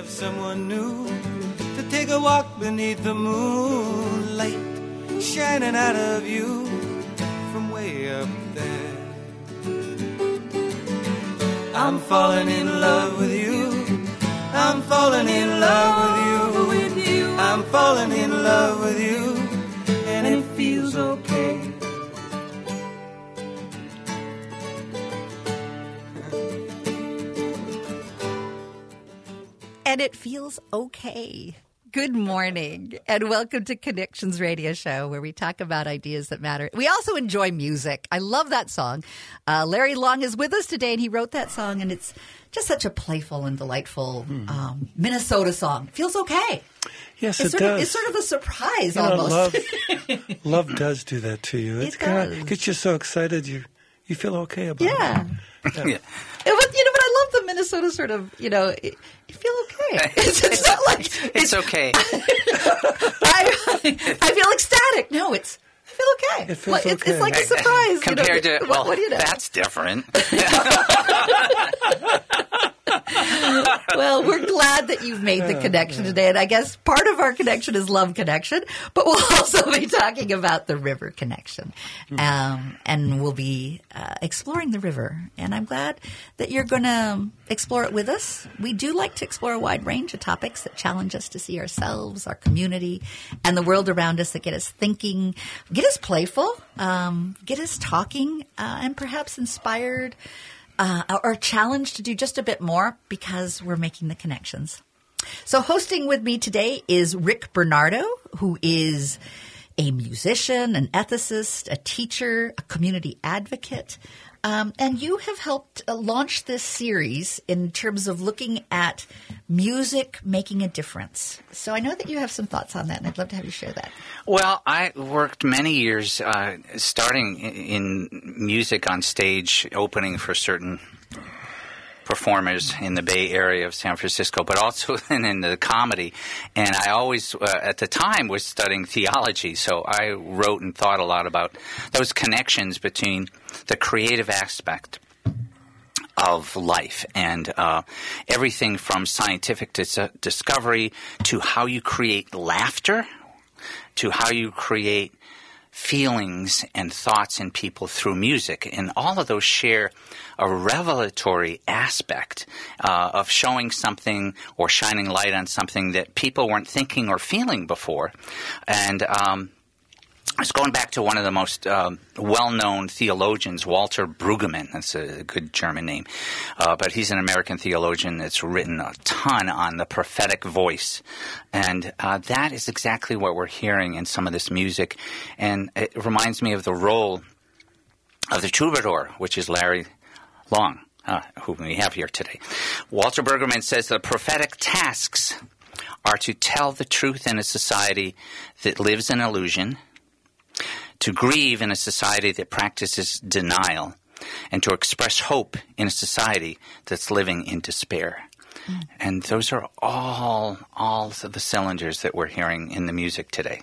of someone new to take a walk beneath the moonlight shining out of you from way up there. I'm falling in love with you. I'm falling in love with you. I'm falling in love with you, and it feels okay. Good morning and welcome to Connections Radio Show where we talk about ideas that matter. We also enjoy music. I love that song. Uh, Larry Long is with us today and he wrote that song and it's just such a playful and delightful um, Minnesota song. It feels okay. Yes, It's it sort, of, does. it's sort of a surprise You know, almost. love, love does do that to you. It's kind does. of gets you so excited you you feel okay about yeah. it. Yeah. Yeah, But, you know, but I love the Minnesota sort of, you know, you feel okay. It's, it's not like It's okay. I, I feel ecstatic. No, it's I feel okay. It feels Like, it's, okay. it's like a surprise. you know. Compared to, what, well, what do you know? that's different. well, we're glad that you've made the connection today, and I guess part of our connection is love connection, but we'll also be talking about the river connection, um, and we'll be uh, exploring the river. And I'm glad that you're going to explore it with us. We do like to explore a wide range of topics that challenge us to see ourselves, our community, and the world around us that get us thinking, get us playful, um, get us talking, uh, and perhaps inspired uh, or challenged to do just a bit more because we're making the connections. So, hosting with me today is Rick Bernardo, who is a musician, an ethicist, a teacher, a community advocate. Um, and you have helped uh, launch this series in terms of looking at music making a difference. So I know that you have some thoughts on that, and I'd love to have you share that. Well, I worked many years uh, starting in music on stage, opening for certain performers in the Bay Area of San Francisco, but also in, in the comedy. And I always, uh, at the time, was studying theology, so I wrote and thought a lot about those connections between the creative aspect of life and uh, everything from scientific dis- discovery to how you create laughter to how you create feelings and thoughts in people through music. And all of those share a revelatory aspect uh, of showing something or shining light on something that people weren't thinking or feeling before. And um, I was going back to one of the most um, well-known theologians, Walter Brueggemann. That's a good German name, uh, but he's an American theologian that's written a ton on the prophetic voice, and uh, that is exactly what we're hearing in some of this music, and it reminds me of the role of the troubadour, which is Larry Long, uh, who we have here today. Walter Brueggemann says the prophetic tasks are to tell the truth in a society that lives in illusion to grieve in a society that practices denial, and to express hope in a society that's living in despair. And those are all all of the cylinders that we're hearing in the music today.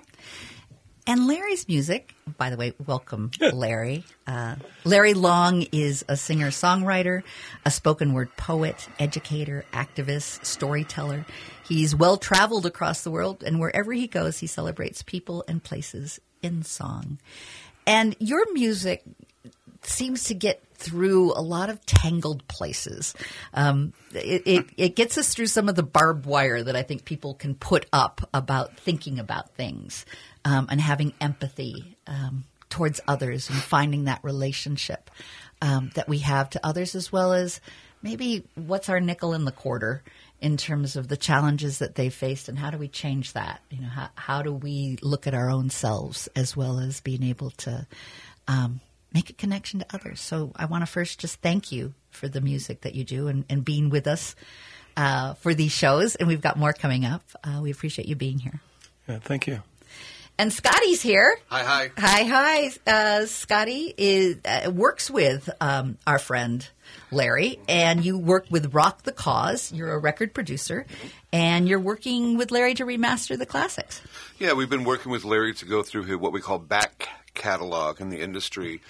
And Larry's music, by the way, welcome, Larry. Uh, Larry Long is a singer songwriter, a spoken word poet, educator, activist, storyteller. He's well traveled across the world, and wherever he goes, he celebrates people and places song. And your music seems to get through a lot of tangled places. Um, it, it, it gets us through some of the barbed wire that I think people can put up about thinking about things um, and having empathy um, towards others and finding that relationship um, that we have to others, as well as maybe what's our nickel in the quarter in terms of the challenges that they faced and how do we change that? You know, how, how do we look at our own selves as well as being able to um, make a connection to others? So I want to first just thank you for the music that you do and, and being with us uh, for these shows. And we've got more coming up. Uh, we appreciate you being here. Yeah, thank you. And Scotty's here. Hi, hi. Hi, hi. Uh, Scotty is uh, works with um, our friend Larry, and you work with Rock the Cause. You're a record producer, and you're working with Larry to remaster the classics. Yeah, we've been working with Larry to go through his, what we call back catalog in the industry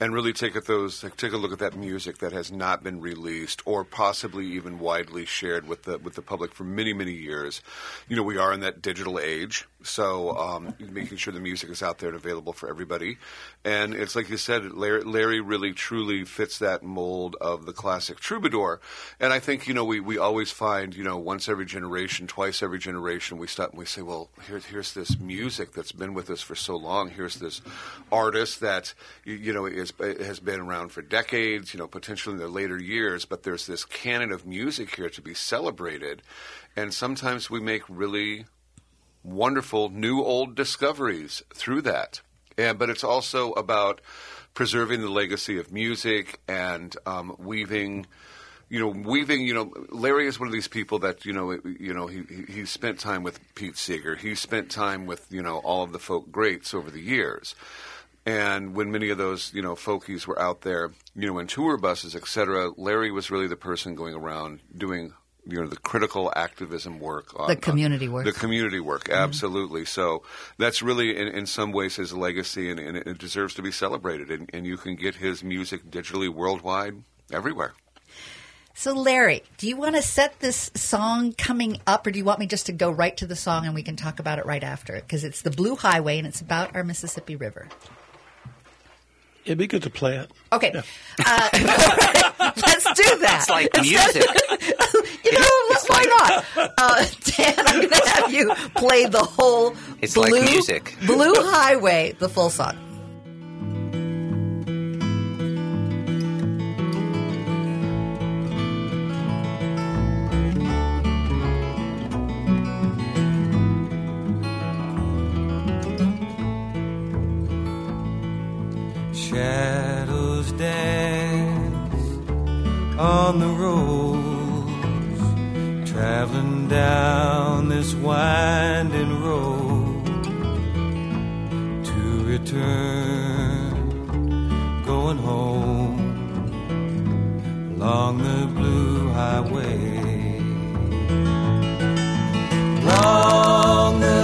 and really take at those take a look at that music that has not been released or possibly even widely shared with the with the public for many many years. You know, we are in that digital age, so um, making sure the music is out there and available for everybody. And it's like you said, Larry, Larry really truly fits that mold of the classic troubadour. And I think you know we, we always find you know once every generation, twice every generation, we stop and we say, well, here's here's this music that's been with us for so long. Here's this artist that you, you know is has been around for decades. You know, potentially in the later years, but there's this canon of music here to be celebrated. And sometimes we make really wonderful new old discoveries through that. And, but it's also about preserving the legacy of music and um, weaving you know, weaving. You know, Larry is one of these people that you know, you know, he he spent time with Pete Seeger. He spent time with you know all of the folk greats over the years. And when many of those, you know, folkies were out there, you know, in tour buses, et cetera, Larry was really the person going around doing you know the critical activism work on, the community work the community work mm-hmm. absolutely so that's really in, in some ways his legacy and, and, it deserves to be celebrated and, and you can get his music digitally worldwide everywhere so, Larry, do you want to set this song coming up, or do you want me just to go right to the song and we can talk about it right after? Because it's the Blue Highway and it's about our Mississippi River. It'd be good to play it. Okay, yeah. uh, let's do that. It's like music. you know, why not? Uh, Dan, I'm going to have you play the whole it's Blue, like music. Blue Highway, the full song. On the roads, traveling down this winding road to return, going home along the blue highway. Along the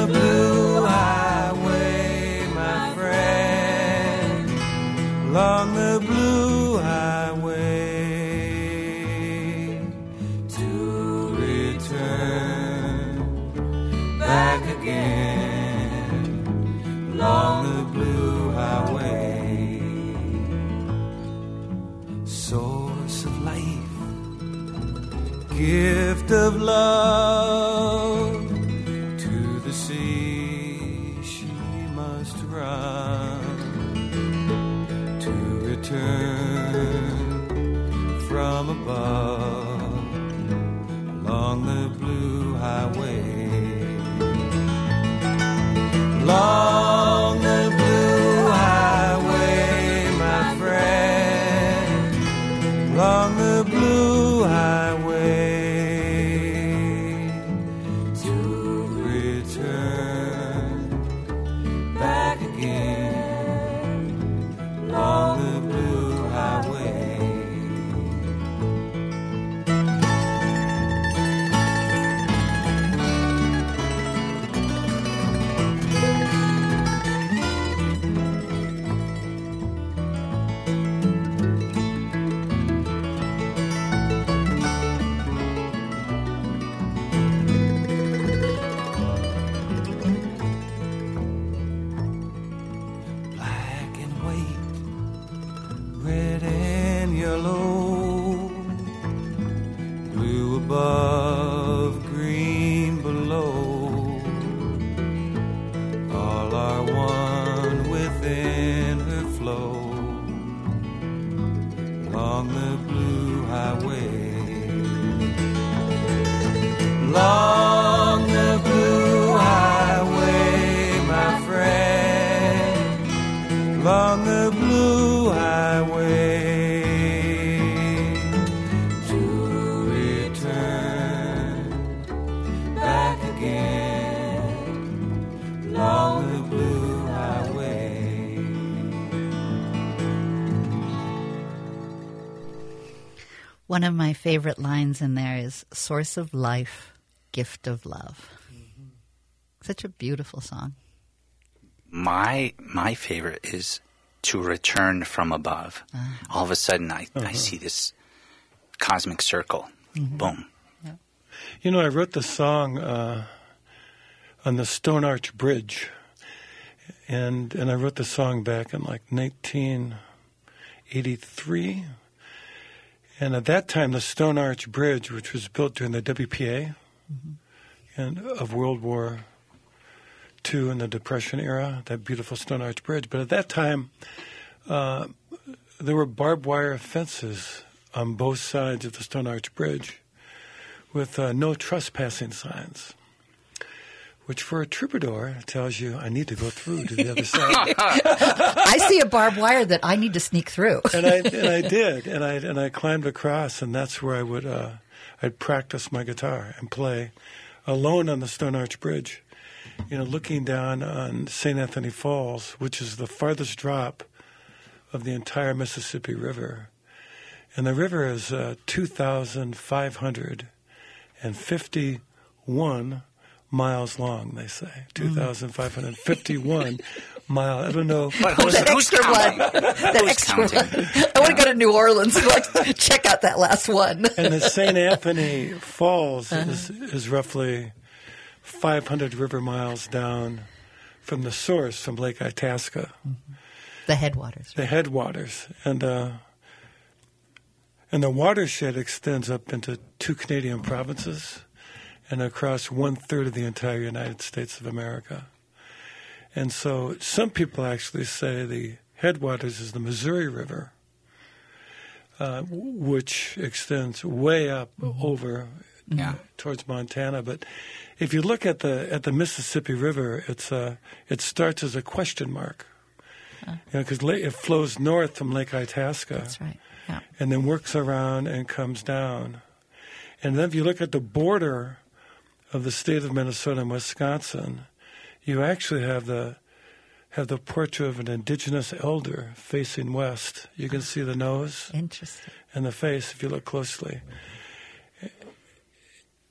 love lines in there is Source of life, gift of love. Mm-hmm. Such a beautiful song. My my favorite is to return from above. Uh-huh. All of a sudden, I, I uh-huh. see this cosmic circle. Mm-hmm. Boom. You know, I wrote the song uh, on the Stone Arch Bridge, and and I wrote the song back in like 1983. And at that time, the Stone Arch Bridge, which was built during the WPA and of World War II and the Depression era, that beautiful Stone Arch Bridge. But at that time, uh, there were barbed wire fences on both sides of the Stone Arch Bridge with uh, no trespassing signs, which for a troubadour tells you, I need to go through to the other side. I see a barbed wire that I need to sneak through. and, I, and I did. And I, and I climbed across, and that's where I would uh, I'd practice my guitar and play alone on the Stone Arch Bridge, you know, looking down on St. Anthony Falls, which is the farthest drop of the entire Mississippi River. And the river is uh, 2,551 miles long. They say mm. two thousand five hundred fifty-one mile. I don't know. But who's, that who's extra counting? one. That Who's extra counting? one. I want to go to New Orleans and like check out that last one. and the St. Anthony Falls uh-huh. is, is roughly 500 river miles down from the source, from Lake Itasca, mm-hmm. The headwaters. the headwaters, and uh, and the watershed extends up into two Canadian provinces and across one third of the entire United States of America. And so, some people actually say the headwaters is the Missouri River, uh, which extends way up over Yeah. towards Montana. But if you look at the at the Mississippi River, it's uh, it starts as a question mark. You know, because it flows north from Lake Itasca That's right. Yeah. and then works around and comes down. And then if you look at the border of the state of Minnesota and Wisconsin, you actually have the have the portrait of an indigenous elder facing west. You can see the nose Interesting. and the face if you look closely.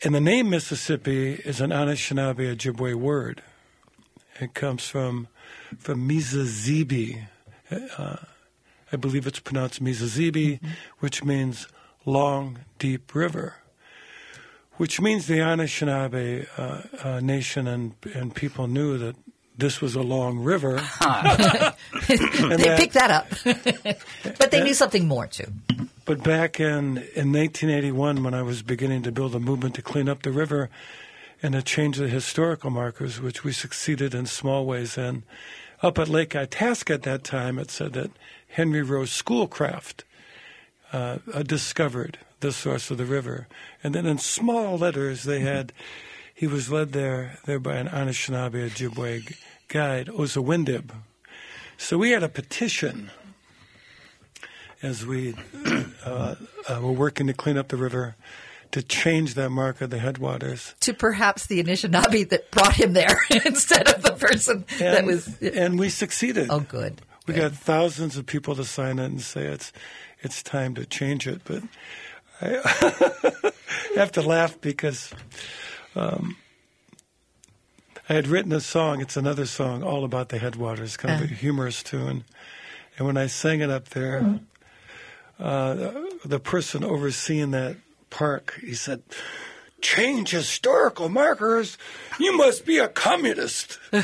And the name Mississippi is an Anishinaabe Ojibwe word. It comes from from Mizazibi. Uh, I believe it's pronounced Mizazibi, which means long, deep river. Which means the Anishinaabe uh, uh, nation and and people knew that this was a long river. They that- picked that up. but they knew something more, too. But back in, in 1981, when I was beginning to build a movement to clean up the river and to change the historical markers, which we succeeded in small ways in, up at Lake Itasca at that time, it said that Henry Rowe Schoolcraft uh, uh, discovered the source of the river. And then in small letters, they had, he was led there, there by an Anishinaabe Ojibwe guide, Ozawindib. So we had a petition as we uh, uh, were working to clean up the river to change that mark of the headwaters. To perhaps the Anishinaabe that brought him there instead of the person that was. and we succeeded. Oh, good. We got thousands of people to sign it and say it's it's time to change it. But I have to laugh because um, I had written a song. It's another song all about the headwaters, kind of a humorous tune. And when I sang it up there, uh, the person overseeing that park, he said, "Change historical markers. You must be a communist." I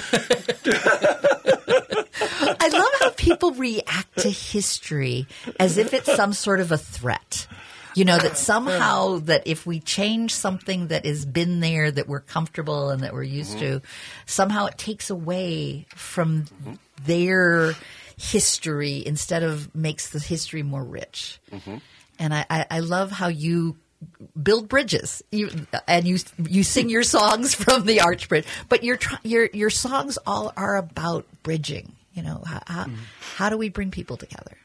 love how people react to history as if it's some sort of a threat. You know, that somehow that if we change something that has been there, that we're comfortable and that we're used to, somehow it takes away from their history instead of makes the history more rich. And I, I, I love how you build bridges. You, and you you sing your songs from the arch bridge. But your your your songs all are about bridging you know how, how, how do we bring people together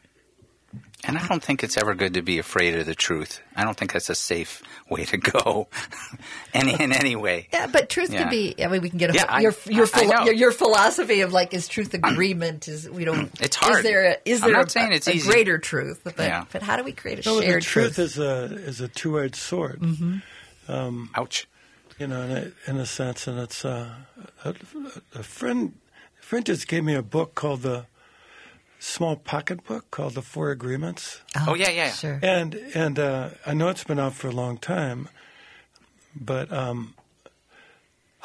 And I don't think it's ever good to be afraid of the truth. I don't think that's a safe way to go, any in any way. yeah but truth Yeah. can be i mean we can get a, Yeah, I- your your, I- I know. your your philosophy of like is truth agreement is we don't It's hard. is there a, is there a, it's a easy. greater truth but Yeah. but how do we create a No, the shared truth is a is a two edged sword. Ouch. you know, in a, in a sense. And it's uh, a, a friend. A friend just gave me a book called the small pocketbook called The Four Agreements. Oh, yeah, yeah. Sure. And and uh, I know it's been out for a long time, but um,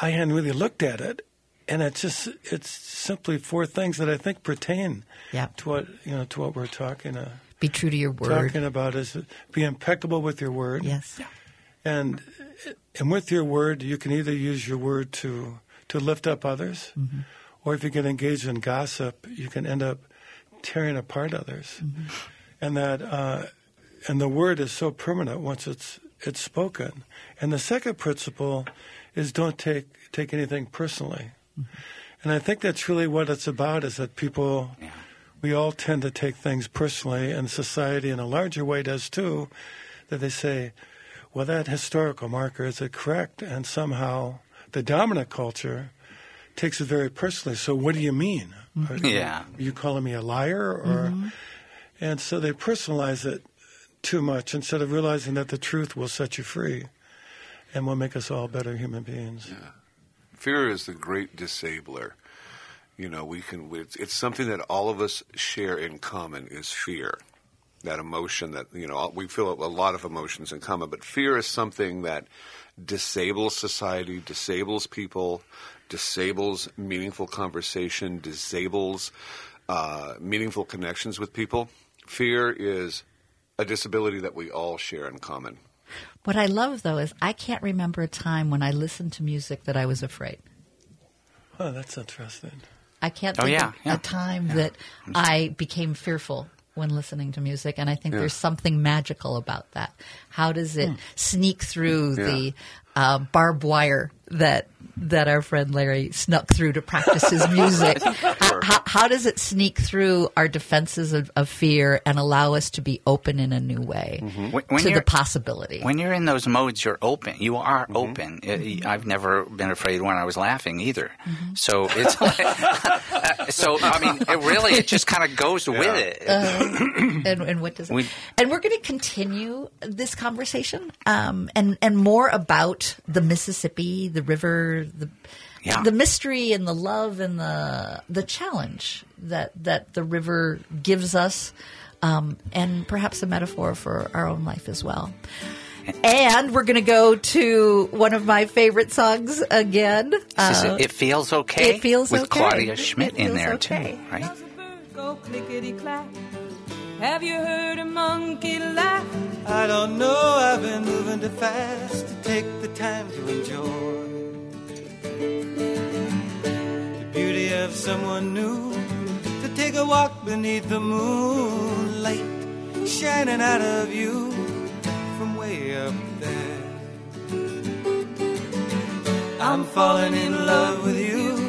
I hadn't really looked at it, and it's just it's simply four things that I think pertain Yeah. to what you know to what we're talking uh, Be true to your word. talking about is be impeccable with your word, Yes. and and with your word you can either use your word to to lift up others, or if you get engaged in gossip, you can end up tearing apart others, and that uh, and the word is so permanent once it's it's spoken. And the second principle is don't take take anything personally. And I think that's really what it's about is that people Yeah. we all tend to take things personally and society in a larger way does too, that they say, Well that historical marker, is it correct? And somehow the dominant culture takes it very personally. So what do you mean? Are, Yeah. are you calling me a liar or mm-hmm. and so they personalize it too much instead of realizing that the truth will set you free and will make us all better human beings. Fear is the great disabler. You know, we can. It's, it's something that all of us share in common. Is fear, that emotion that you know we feel a lot of emotions in common. But fear is something that disables society, disables people, disables meaningful conversation, disables uh, meaningful connections with people. Fear is a disability that we all share in common. What I love though is I can't remember a time when I listened to music that I was afraid. Oh, that's interesting. I can't Oh, think yeah, of yeah. a time that I became fearful when listening to music, and I think there's something magical about that. How does it sneak through Yeah. the uh, barbed wire that that our friend Larry snuck through to practice his music? how, how, how does it sneak through our defenses of, of fear and allow us to be open in a new way mm-hmm. When- when to the you're- possibility? When you're in those modes, you're open. You are mm-hmm. open. Uh, I- I've never been afraid when I was laughing either. Mm-hmm. So it's like, uh, so. I mean, it really it just kind of goes with it. Uh, and, and what does it? We- and we're going to continue this conversation um, and and more about the Mississippi, the river, the Yeah. the mystery and the love and the the challenge that that the river gives us, um, and perhaps a metaphor for our own life as well. And we're going to go to one of my favorite songs again. Uh, it. It feels okay. It Feels with Okay. Claudia It Schmidt in Feels there Okay. too, right? Have you heard a monkey laugh? I don't know, I've been moving too fast to take the time to enjoy the beauty of someone new. To take a walk beneath the moonlight shining out of you from way up there. I'm falling in love with you.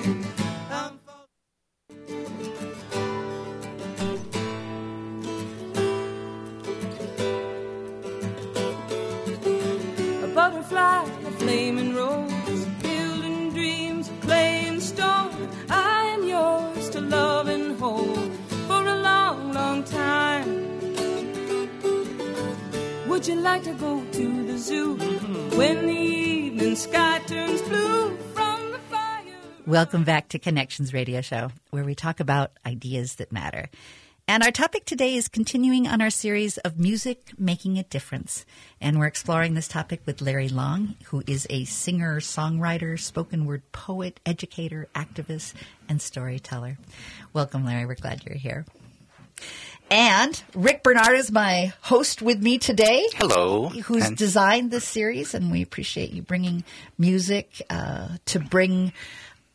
Like to go to the zoo when the evening sky turns blue from the fire? Welcome back to Connections Radio Show, where we talk about ideas that matter. And our topic today is continuing on our series of music making a difference. And we're exploring this topic with Larry Long, who is a singer, songwriter, spoken word poet, educator, activist, and storyteller. Welcome, Larry. We're glad you're here. And Rick Bernard is my host with me today Hello. who's And- designed this series, and we appreciate you bringing music uh, to bring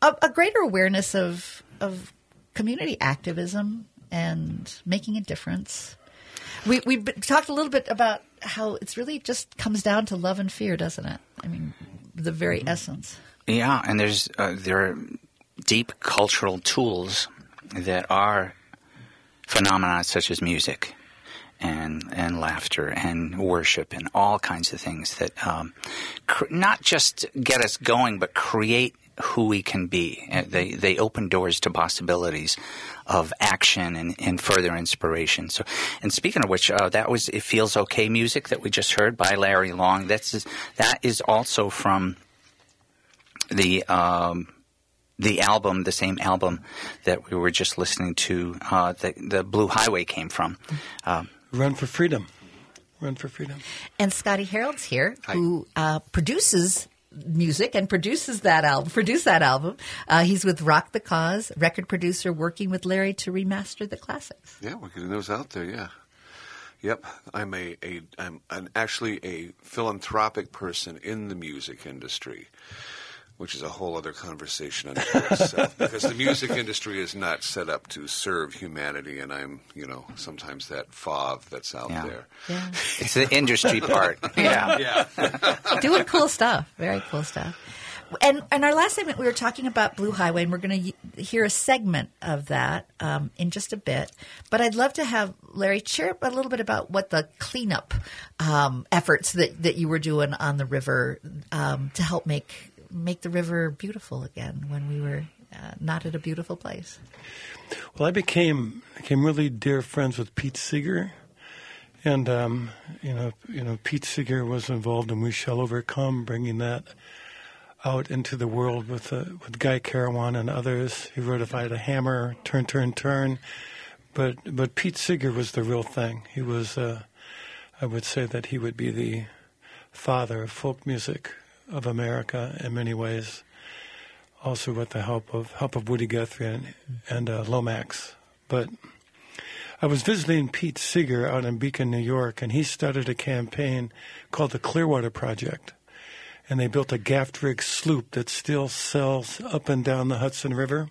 a, a greater awareness of of community activism and making a difference. We we talked a little bit about how it's really just comes down to love and fear, doesn't it? I mean, the very essence. Yeah, and there's uh, there are deep cultural tools that are phenomena such as music and and laughter and worship and all kinds of things that um, cr- not just get us going, but create who we can be. Uh, They they open doors to possibilities of action and, and further inspiration. So, and speaking of which, uh, that was "It Feels Okay" music that we just heard by Larry Long. That's that is also from the um, the album, the same album that we were just listening to, uh, the, the Blue Highway came from. Um, Run for Freedom. Run for Freedom. And Scotty Herold's here, Hi. who uh, produces music and produces that album. Produced that album. Uh, he's with Rock the Cause, record producer, working with Larry to remaster the classics. Yeah, we're getting those out there. Yeah. Yep, I'm a, a I'm an, actually a philanthropic person in the music industry, which is a whole other conversation unto itself. because the music industry is not set up to serve humanity, and I'm you know sometimes that fov that's out Yeah. there. Yeah, it's the industry part. yeah. Yeah, doing cool stuff. Very cool stuff. And and our last segment, we were talking about Blue Highway, and we're going to hear a segment of that um, in just a bit. But I'd love to have Larry share a little bit about what the cleanup um, efforts that, that you were doing on the river um, to help make make the river beautiful again when we were uh, not at a beautiful place. Well, I became became really dear friends with Pete Seeger, and um, you know, you know, Pete Seeger was involved in "We Shall Overcome," bringing that out into the world with uh, with Guy Carawan and others. He wrote "If I Had a Hammer," "Turn, Turn, Turn," but but Pete Seeger was the real thing. He was, uh, I would say, that he would be the father of folk music of America in many ways also with the help of help of Woody Guthrie and, and uh, Lomax. But I was visiting Pete Seeger out in Beacon, New York, and he started a campaign called the Clearwater Project. And they built a gaff rig sloop that still sails up and down the Hudson River.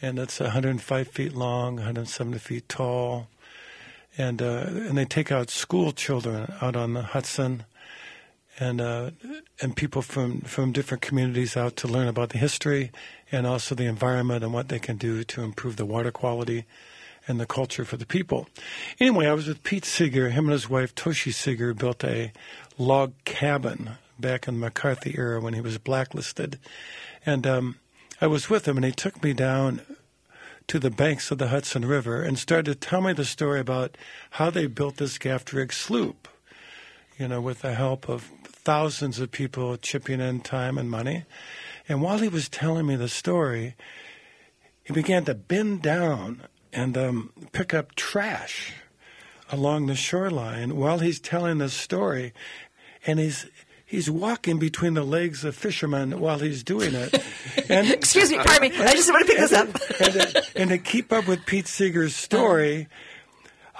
And it's 105 feet long, 170 feet tall. And, uh, and they take out school children out on the Hudson and uh, and people from, from different communities out to learn about the history and also the environment and what they can do to improve the water quality and the culture for the people. Anyway, I was with Pete Seeger. Him and his wife Toshi Seeger built a log cabin back in the McCarthy era when he was blacklisted, and um, I was with him, and he took me down to the banks of the Hudson River and started to tell me the story about how they built this gaff rig sloop you know, with the help of thousands of people chipping in time and money. And while he was telling me the story, he began to bend down and um, pick up trash along the shoreline while he's telling the story. And he's he's walking between the legs of fishermen while he's doing it. And Excuse me, pardon me. I just want to pick this up. and, to, and to keep up with Pete Seeger's story,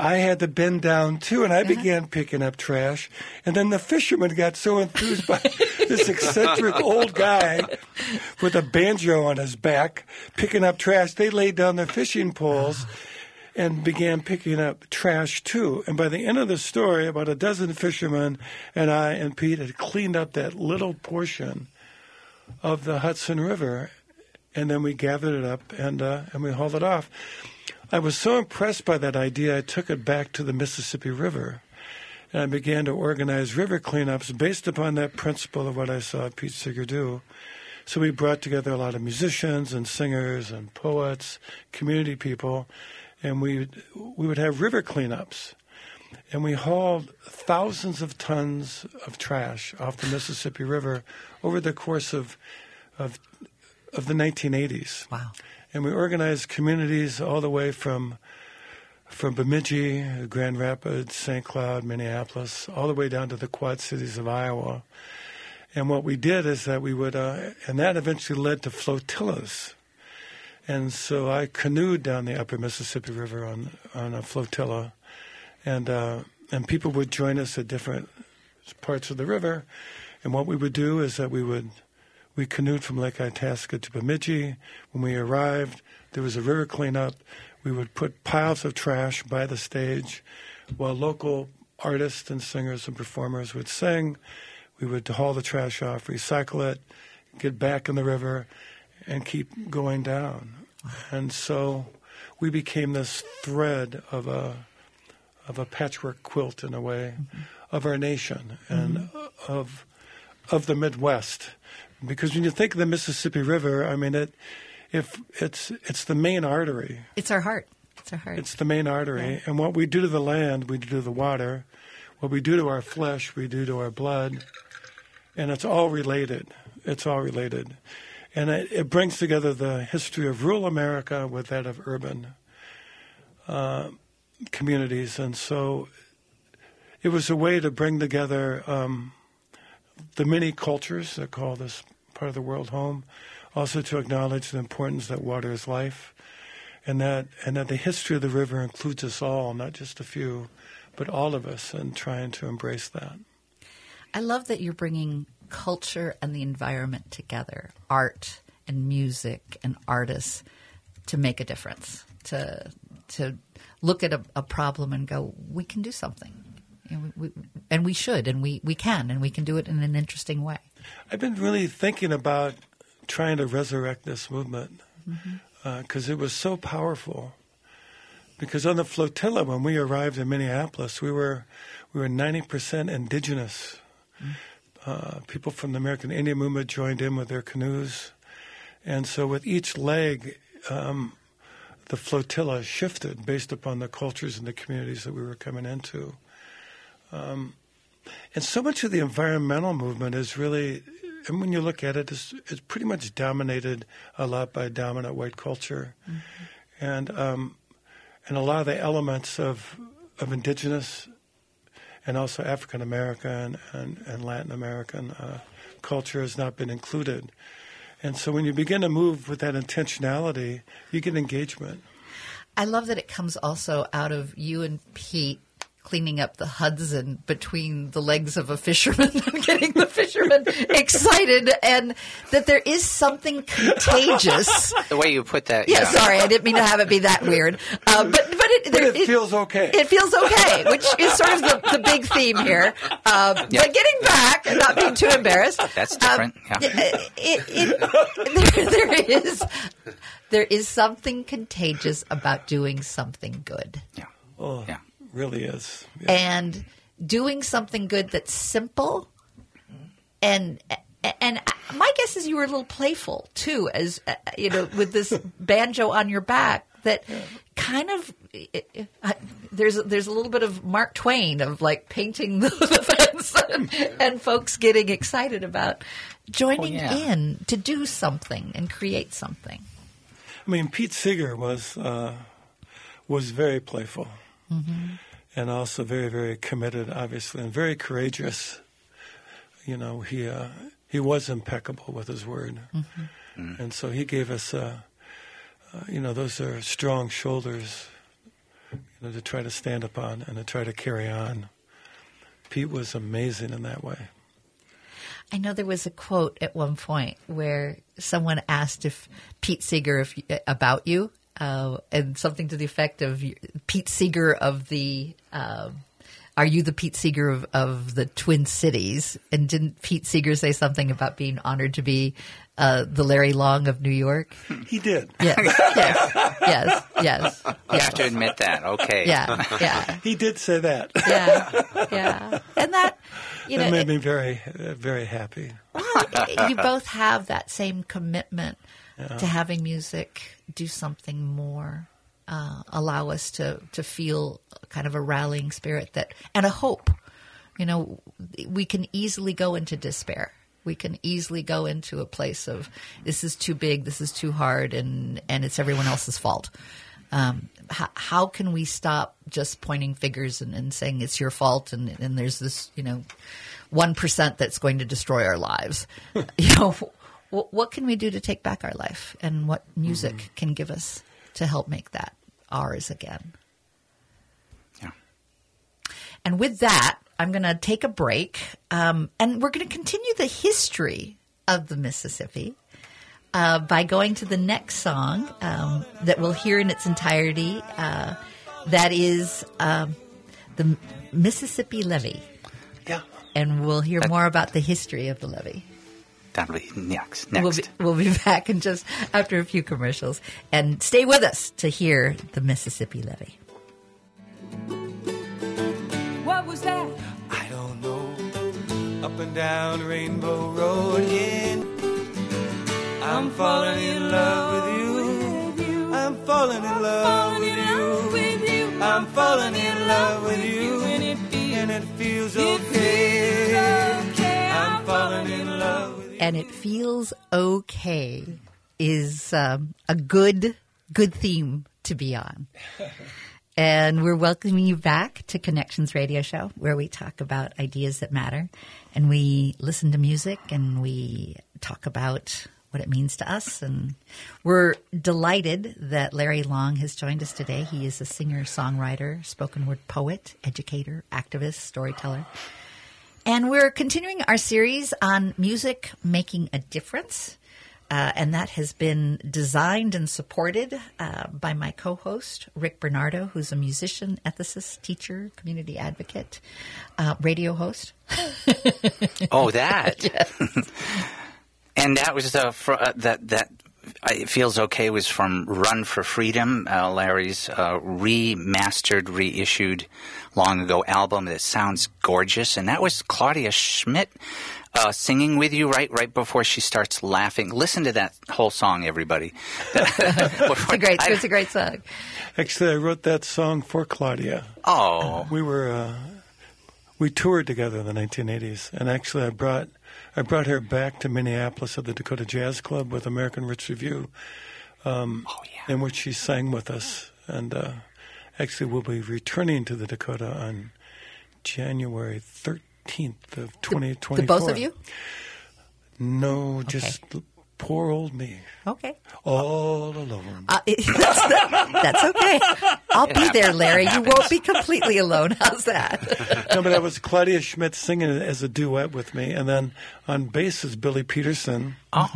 I had to bend down too, and I began picking up trash. And then the fishermen got so enthused by this eccentric old guy with a banjo on his back picking up trash, they laid down their fishing poles and began picking up trash too. And by the end of the story, about a dozen fishermen and I and Pete had cleaned up that little portion of the Hudson River, and then we gathered it up and uh, and we hauled it off. I was so impressed by that idea, I took it back to the Mississippi River, and I began to organize river cleanups based upon that principle of what I saw Pete Seeger do. So we brought together a lot of musicians and singers and poets, community people, and we we would have river cleanups, and we hauled thousands of tons of trash off the Mississippi River over the course of of of the 1980s Wow. And we organized communities all the way from from Bemidji, Grand Rapids, St. Cloud, Minneapolis, all the way down to the Quad Cities of Iowa. And what we did is that we would, uh, and that eventually led to flotillas. And so I canoed down the Upper Mississippi River on on a flotilla, and uh, and people would join us at different parts of the river. And what we would do is that we would we canoed from Lake Itasca to Bemidji. When we arrived, there was a river cleanup. We would put piles of trash by the stage while local artists and singers and performers would sing. We would haul the trash off, recycle it, get back in the river, and keep going down. And so we became this thread of a of a patchwork quilt in a way mm-hmm. of our nation and mm-hmm. of of the Midwest. Because when you think of the Mississippi River, I mean it if it's it's the main artery. It's our heart. It's our heart. It's the main artery. And what we do to the land, we do to the water. What we do to our flesh, we do to our blood. And it's all related. It's all related. and it, it brings together the history of rural America with that of urban uh, communities, and so it was a way to bring together um, the many cultures that call this part of the world home, also to acknowledge the importance that water is life, and that and that the history of the river includes us all, not just a few, but all of us, and trying to embrace that. I love that you're bringing culture and the environment together, art and music and artists, to make a difference. To to look at a, a problem and go, we can do something, and we, we, and we should, and we, we can, and we can do it in an interesting way. I've been really thinking about trying to resurrect this movement because uh, it was so powerful. Because on the flotilla, when we arrived in Minneapolis, we were we were ninety percent indigenous. Uh, people from the American Indian movement joined in with their canoes, and so with each leg, um, the flotilla shifted based upon the cultures and the communities that we were coming into. Um, and so much of the environmental movement is really, and when you look at it, it's, it's pretty much dominated a lot by dominant white culture, mm-hmm. and um, and a lot of the elements of of indigenous and also African American and, and, Latin American uh, culture has not been included. And so when you begin to move with that intentionality, you get engagement. I love that it comes also out of you and Pete cleaning up the Hudson between the legs of a fisherman and getting the fisherman excited, and that there is something contagious. The way you put that. Yeah, yeah. sorry, I didn't mean to have it be that weird. Uh, but but it, but it, it, feels okay. It feels okay, which is sort of the, the big theme here. Um, But getting back and not being too embarrassed. That's different. Um, yeah. it, there, there is there is something contagious about doing something good. Yeah. Oh. Yeah really is. Yeah. And doing something good that's simple and and my guess is you were a little playful too as uh, you know with this banjo on your back that yeah. kind of uh, there's there's a little bit of Mark Twain of like painting the, the fence and, and, folks getting excited about joining oh, yeah. in to do something and create something. I mean, Pete Seeger was uh, was very playful mm-hmm. and also very, very committed, obviously, and very courageous. You know, he uh, he was impeccable with his word, mm-hmm. Mm-hmm. and so he gave us, uh, uh, you know, those are strong shoulders, you know, to try to stand upon and to try to carry on. Pete was amazing in that way. I know there was a quote at one point where someone asked if Pete Seeger if, about you, uh, and something to the effect of Pete Seeger of the. Uh, are you the Pete Seeger of, of the Twin Cities? And didn't Pete Seeger say something about being honored to be uh, the Larry Long of New York? He did. Yes, yes, yes, yes. You have to admit that. Okay. Yeah, yeah. He did say that. Yeah, yeah. And that, you know, that made me very, very happy. Well, you both have that same commitment to having music do something more, uh, allow us to to feel kind of a rallying spirit that and a hope. You know, we can easily go into despair. We can easily go into a place of this is too big, this is too hard, and and it's everyone else's fault. Um, how, how, can we stop just pointing fingers and, and saying it's your fault and, and there's this you know one percent that's going to destroy our lives? you know, what can we do to take back our life? And what music mm-hmm. can give us to help make that ours again? Yeah. And with that i'm going to take a break um, and we're going to continue the history of the mississippi uh, by going to the next song um, that we'll hear in its entirety uh, that is um, the mississippi levee. Yeah. And we'll hear more about the history of the levee That'll be next. Next. We'll be, we'll be back in just after a few commercials. And stay with us to hear the Mississippi Levee. What was that? I don't know. Up and down Rainbow Road again. I'm falling in love with you. I'm falling in love with you. I'm falling in love with you. And it feels okay. And it feels okay is um, a good good theme to be on. And we're welcoming you back to Connections Radio Show, where we talk about ideas that matter, and we listen to music, and we talk about what it means to us. And we're delighted that Larry Long has joined us today. He is a singer, songwriter, spoken word poet, educator, activist, storyteller. And we're continuing our series on music making a difference. Uh, and that has been designed and supported uh, by my co host, Rick Bernardo, who's a musician, ethicist, teacher, community advocate, uh, radio host. Oh, that. and that was the fr- uh, that that uh, it feels okay was from Run for Freedom, uh, Larry's uh, remastered, reissued long ago album that sounds gorgeous, and that was Claudia Schmidt. Uh, singing with you right right before she starts laughing. Listen to that whole song, everybody. It's a great, it's a great song. Actually, I wrote that song for Claudia. Oh, We were uh, we toured together in the 1980s, and actually, I brought I brought her back to Minneapolis at the Dakota Jazz Club with American Rich Review, um, oh yeah. in which she sang with us. And uh, actually, we'll be returning to the Dakota on January 13th of 2024. The both of you? No, just poor old me, Okay. all alone. Uh, it- that's, that's okay. I'll be there, Larry. You won't be completely alone. How's that? no, but that was Claudia Schmidt singing it as a duet with me, and then on bass is Billy Peterson, Oh,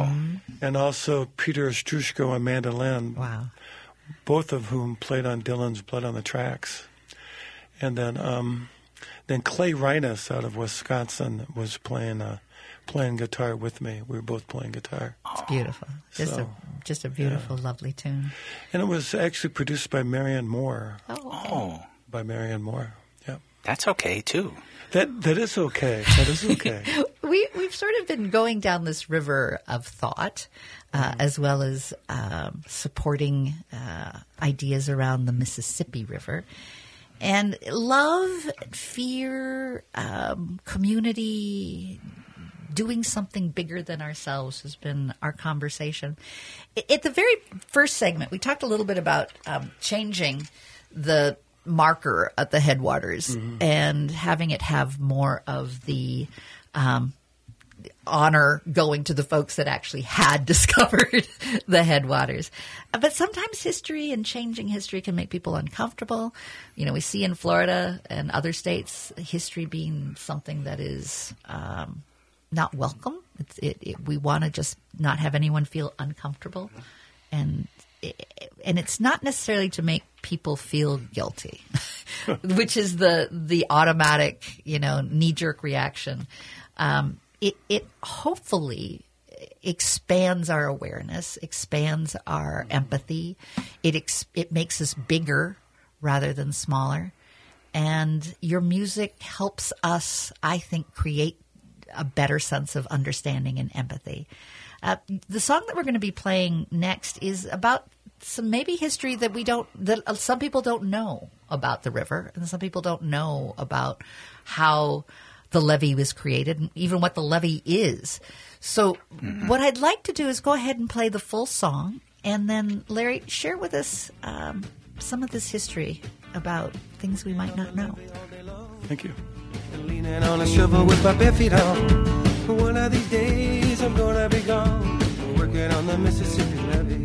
and also Peter Ostroushko on mandolin, Wow. both of whom played on Dylan's Blood on the Tracks, and then um, then Clay Reines out of Wisconsin was playing uh, playing guitar with me. We were both playing guitar, It's beautiful. Just So, a just a beautiful, lovely tune. and it was actually produced by Marianne Moore. Oh, okay. oh, By Marianne Moore. Yeah, that's okay too. that that is okay. That is okay. we we've sort of been going down this river of thought, uh, as well as um, supporting uh, ideas around the Mississippi River. And love, fear, um, community, doing something bigger than ourselves has been our conversation. At the very first segment, we talked a little bit about um, changing the marker at the headwaters and having it have more of the um, honor going to the folks that actually had discovered the headwaters. But sometimes history and changing history can make people uncomfortable. You know, we see in Florida and other states history being something that is um, not welcome. It's, it, it, we want to just not have anyone feel uncomfortable, and and it's not necessarily to make people feel guilty, which is the the automatic you know knee jerk reaction. Um, it it hopefully expands our awareness, expands our empathy. It ex- it makes us bigger rather than smaller, and your music helps us, I think, create a better sense of understanding and empathy. Uh, the song that we're going to be playing next is about some maybe history that we don't that uh, some people don't know about the river, and some people don't know about how the levee was created, and even what the levee is. So, what I'd like to do is go ahead and play the full song, and then Larry share with us um, some of this history about things we might not know. Thank you. Leaning on a shovel with my bare feet on. One of these days I'm gonna be gone, working on the Mississippi levee.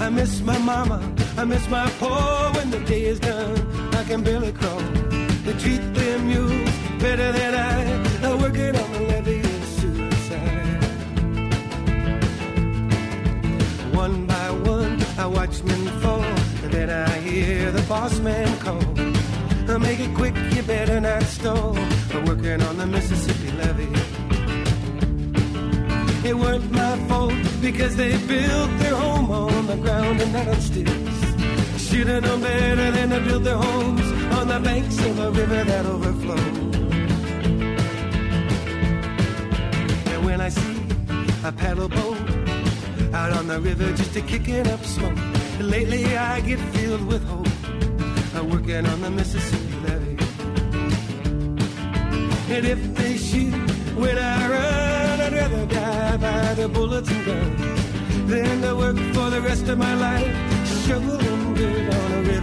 I miss my mama, I miss my pa when the day is done. I can barely crawl. They treat them mules better than I. I'm working on the levee is suicide. One by one, I watch men fall, and then I hear the boss man call. Uh, Make it quick, you better not stall. I'm working on the Mississippi levee. It weren't my fault because they built their home on the ground and not on stilts. Should have known better than to build their homes on the banks of a river that overflows. And when I see a paddle boat out on the river just a kicking up smoke, lately I get filled with hope. Working on the Mississippi levee. And if they shoot When I run, I'd rather die by the bullets and guns than to work for the rest of my life, shoveling dirt on a river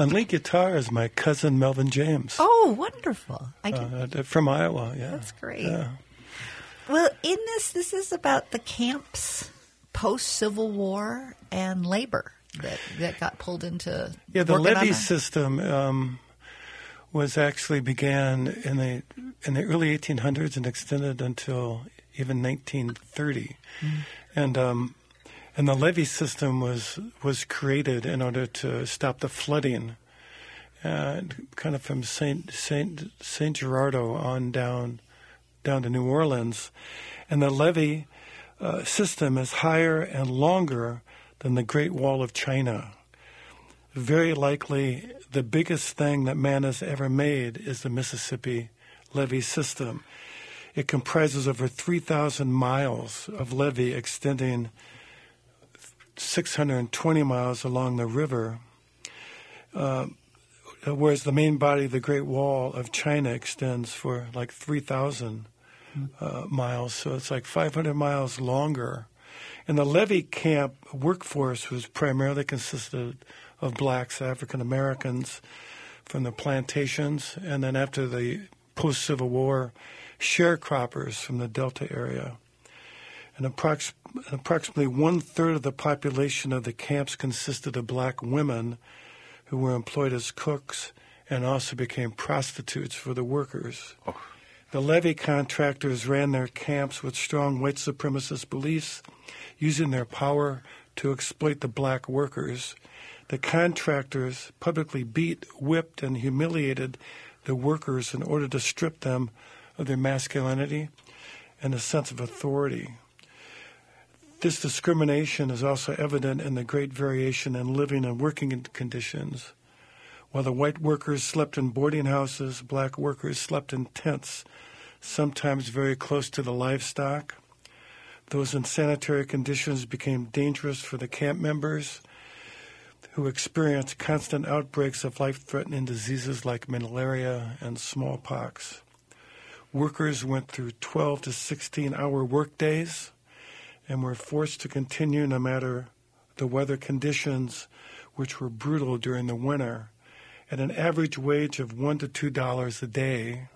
On lead guitar is my cousin Melvin James Oh, wonderful! I can, uh, from Iowa. Yeah, that's great. Yeah. Well, in this, this is about the camps post Civil War and labor that that got pulled into. Yeah, the working on levee the- system um, was actually began in the in the early 1800s and extended until even 1930, and um, and the levee system was was created in order to stop the flooding, kind of from Saint Saint Saint Girardeau on down down to New Orleans, and the levee uh, system is higher and longer than the Great Wall of China. Very likely the biggest thing that man has ever made is the Mississippi levee system. It comprises over 3,000 miles of levee extending 620 miles along the river, uh, whereas the main body of the Great Wall of China extends for like 3,000 uh, miles. So it's like 500 miles longer. And the levee camp workforce was primarily consisted of blacks, African Americans from the plantations, and then after the post Civil War, sharecroppers from the Delta area. And approx- approximately one third of the population of the camps consisted of black women who were employed as cooks and also became prostitutes for the workers. Oh. The levee contractors ran their camps with strong white supremacist beliefs, using their power to exploit the black workers. The contractors publicly beat, whipped, and humiliated the workers in order to strip them of their masculinity and a sense of authority. This discrimination is also evident in the great variation in living and working conditions. While the white workers slept in boarding houses, black workers slept in tents, sometimes very close to the livestock. Those unsanitary conditions became dangerous for the camp members who experienced constant outbreaks of life threatening diseases like malaria and smallpox. Workers went through 12 to 16 hour workdays and were forced to continue no matter the weather conditions, which were brutal during the winter. At an average wage of one to two dollars a day,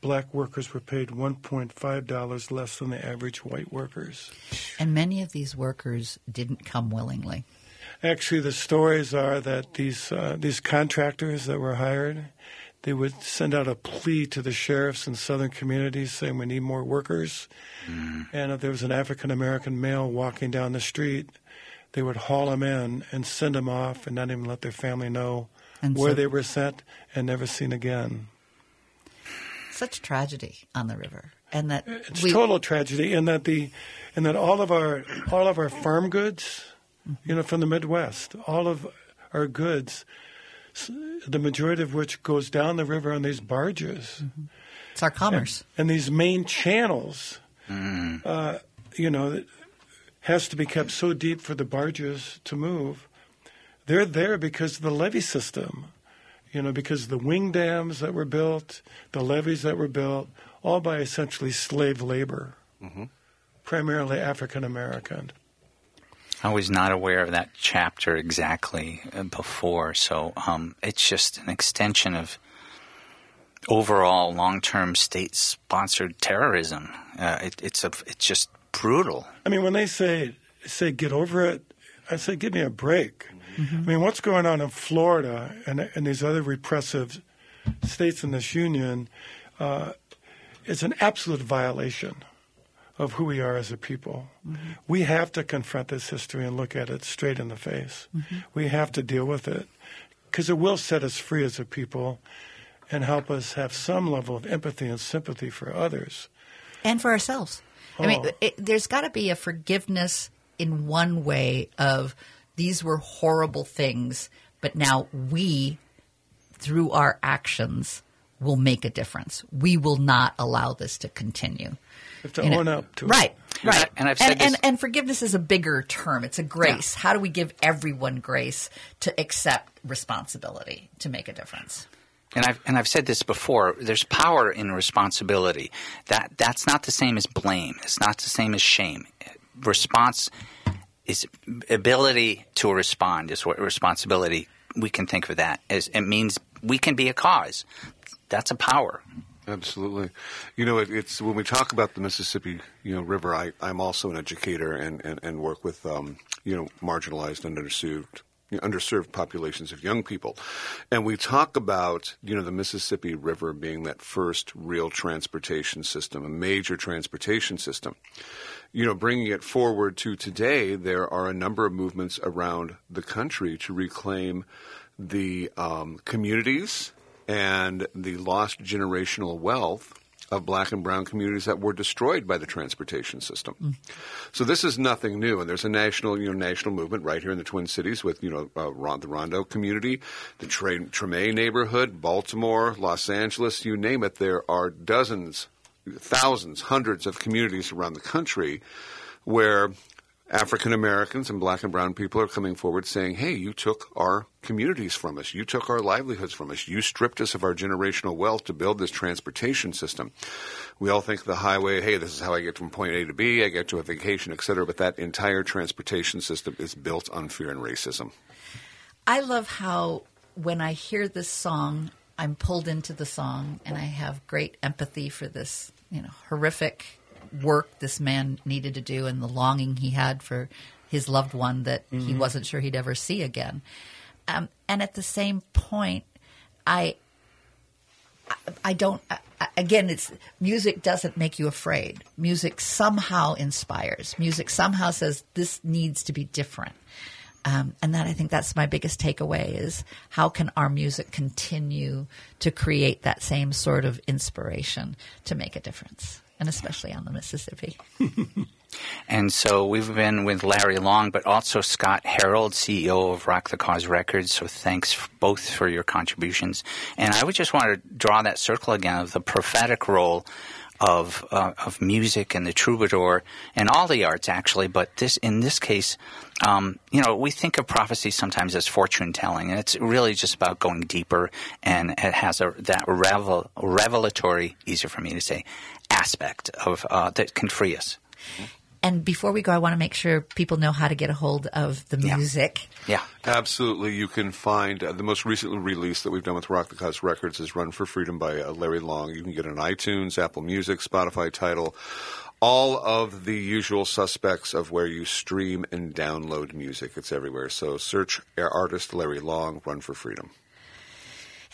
black workers were paid $1.5 less than the average white workers. And many of these workers didn't come willingly. Actually, the stories are that these uh, these contractors that were hired, they would send out a plea to the sheriffs in southern communities saying we need more workers. Mm. And if there was an African American male walking down the street, they would haul him in and send him off and not even let their family know And where so- they were sent and never seen again. Such tragedy on the river, and that It's we, total tragedy, and that the and that all of our all of our farm goods, mm-hmm. you know, from the Midwest, all of our goods, s- the majority of which goes down the river on these barges it's our commerce. and these main channels, uh, you know, has to be kept so deep for the barges to move. They're there because of the levee system, you know, because the wing dams that were built, the levees that were built, all by essentially slave labor. primarily African American. I was not aware of that chapter exactly uh, before, so um, it's just an extension of overall long-term state-sponsored terrorism. Uh, it, it's a, it's just brutal. I mean, when they say say get over it, I say give me a break. I mean, what's going on in Florida and and these other repressive states in this union uh, is an absolute violation of who we are as a people. Mm-hmm. We have to confront this history and look at it straight in the face. Mm-hmm. We have to deal with it because it will set us free as a people and help us have some level of empathy and sympathy for others. and for ourselves. I mean, Oh. it, there's got to be a forgiveness in one way of these were horrible things, but now we, through our actions, will make a difference. We will not allow this to continue. We have to You know, up to it. right, And right. and I've said and, this- and, and forgiveness is a bigger term. It's a grace. How do we give everyone grace to accept responsibility to make a difference? And I've and I've said this before. There's power in responsibility. That that's not the same as blame. It's not the same as shame. Response is ability to respond. Is what responsibility. We can think of that as it means we can be a cause. That's a power. Absolutely. You know, it, it's when we talk about the Mississippi, you know, River. I, I'm also an educator and, and, and work with, um, you know, marginalized and underserved, underserved populations of young people, and we talk about, you know, the Mississippi River being that first real transportation system, a major transportation system. You know, bringing it forward to today, there are a number of movements around the country to reclaim the um, communities and the lost generational wealth of black and brown communities that were destroyed by the transportation system. So this is nothing new, and there's a national, you know, national movement right here in the Twin Cities with, you know, uh, Ron- the Rondo community, the Tre- Treme neighborhood, Baltimore, Los Angeles, you name it. There are dozens, thousands, hundreds of communities around the country where African Americans and black and brown people are coming forward saying, hey, you took our communities from us. You took our livelihoods from us. You stripped us of our generational wealth to build this transportation system. We all think the highway, hey, this is how I get from point A to B, I get to a vacation, et cetera, but that entire transportation system is built on fear and racism. I love how when I hear this song, I'm pulled into the song and I have great empathy for this, you know, horrific work this man needed to do and the longing he had for his loved one that he wasn't sure he'd ever see again. Um, and at the same point, I I don't. I- Again, it's music doesn't make you afraid. Music somehow inspires. Music somehow says this needs to be different. Um, and that I think that's my biggest takeaway is how can our music continue to create that same sort of inspiration to make a difference, and especially on the Mississippi. And so we've been with Larry Long, but also Scott Herold, CEO of Rock the Cause Records. So thanks both for your contributions. And I would just want to draw that circle again of the prophetic role of uh, of music and the troubadour and all the arts actually. But this in this case, um, you know, we think of prophecy sometimes as fortune telling, and it's really just about going deeper. And it has a that revel, revelatory, easier for me to say, aspect of uh, that can free us. And before we go, I want to make sure people know how to get a hold of the music. Yeah. Absolutely. You can find uh, the most recently released that we've done with Rock the Cause Records is Run for Freedom by uh, Larry Long. You can get it on iTunes, Apple Music, Spotify Tidal, all of the usual suspects of where you stream and download music. It's everywhere. So search artist Larry Long, Run for Freedom.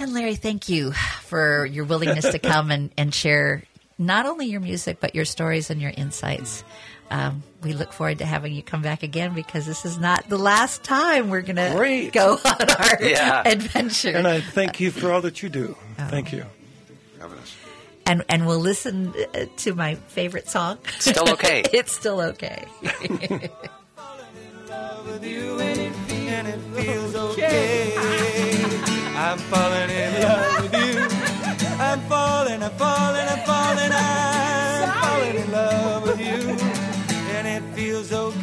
And Larry, thank you for your willingness to come and, and share not only your music, but your stories and your insights. Um, we look forward to having you come back again because this is not the last time we're going to go on our Yeah. adventure. And I thank you for all that you do. Thank you. Having us. and, and we'll listen uh, to my favorite song. Still okay. it's still okay. with you and it, fe- and it feels okay. I'm falling in love I'm falling, I'm falling, I'm falling, I'm falling in love with you. And it feels okay.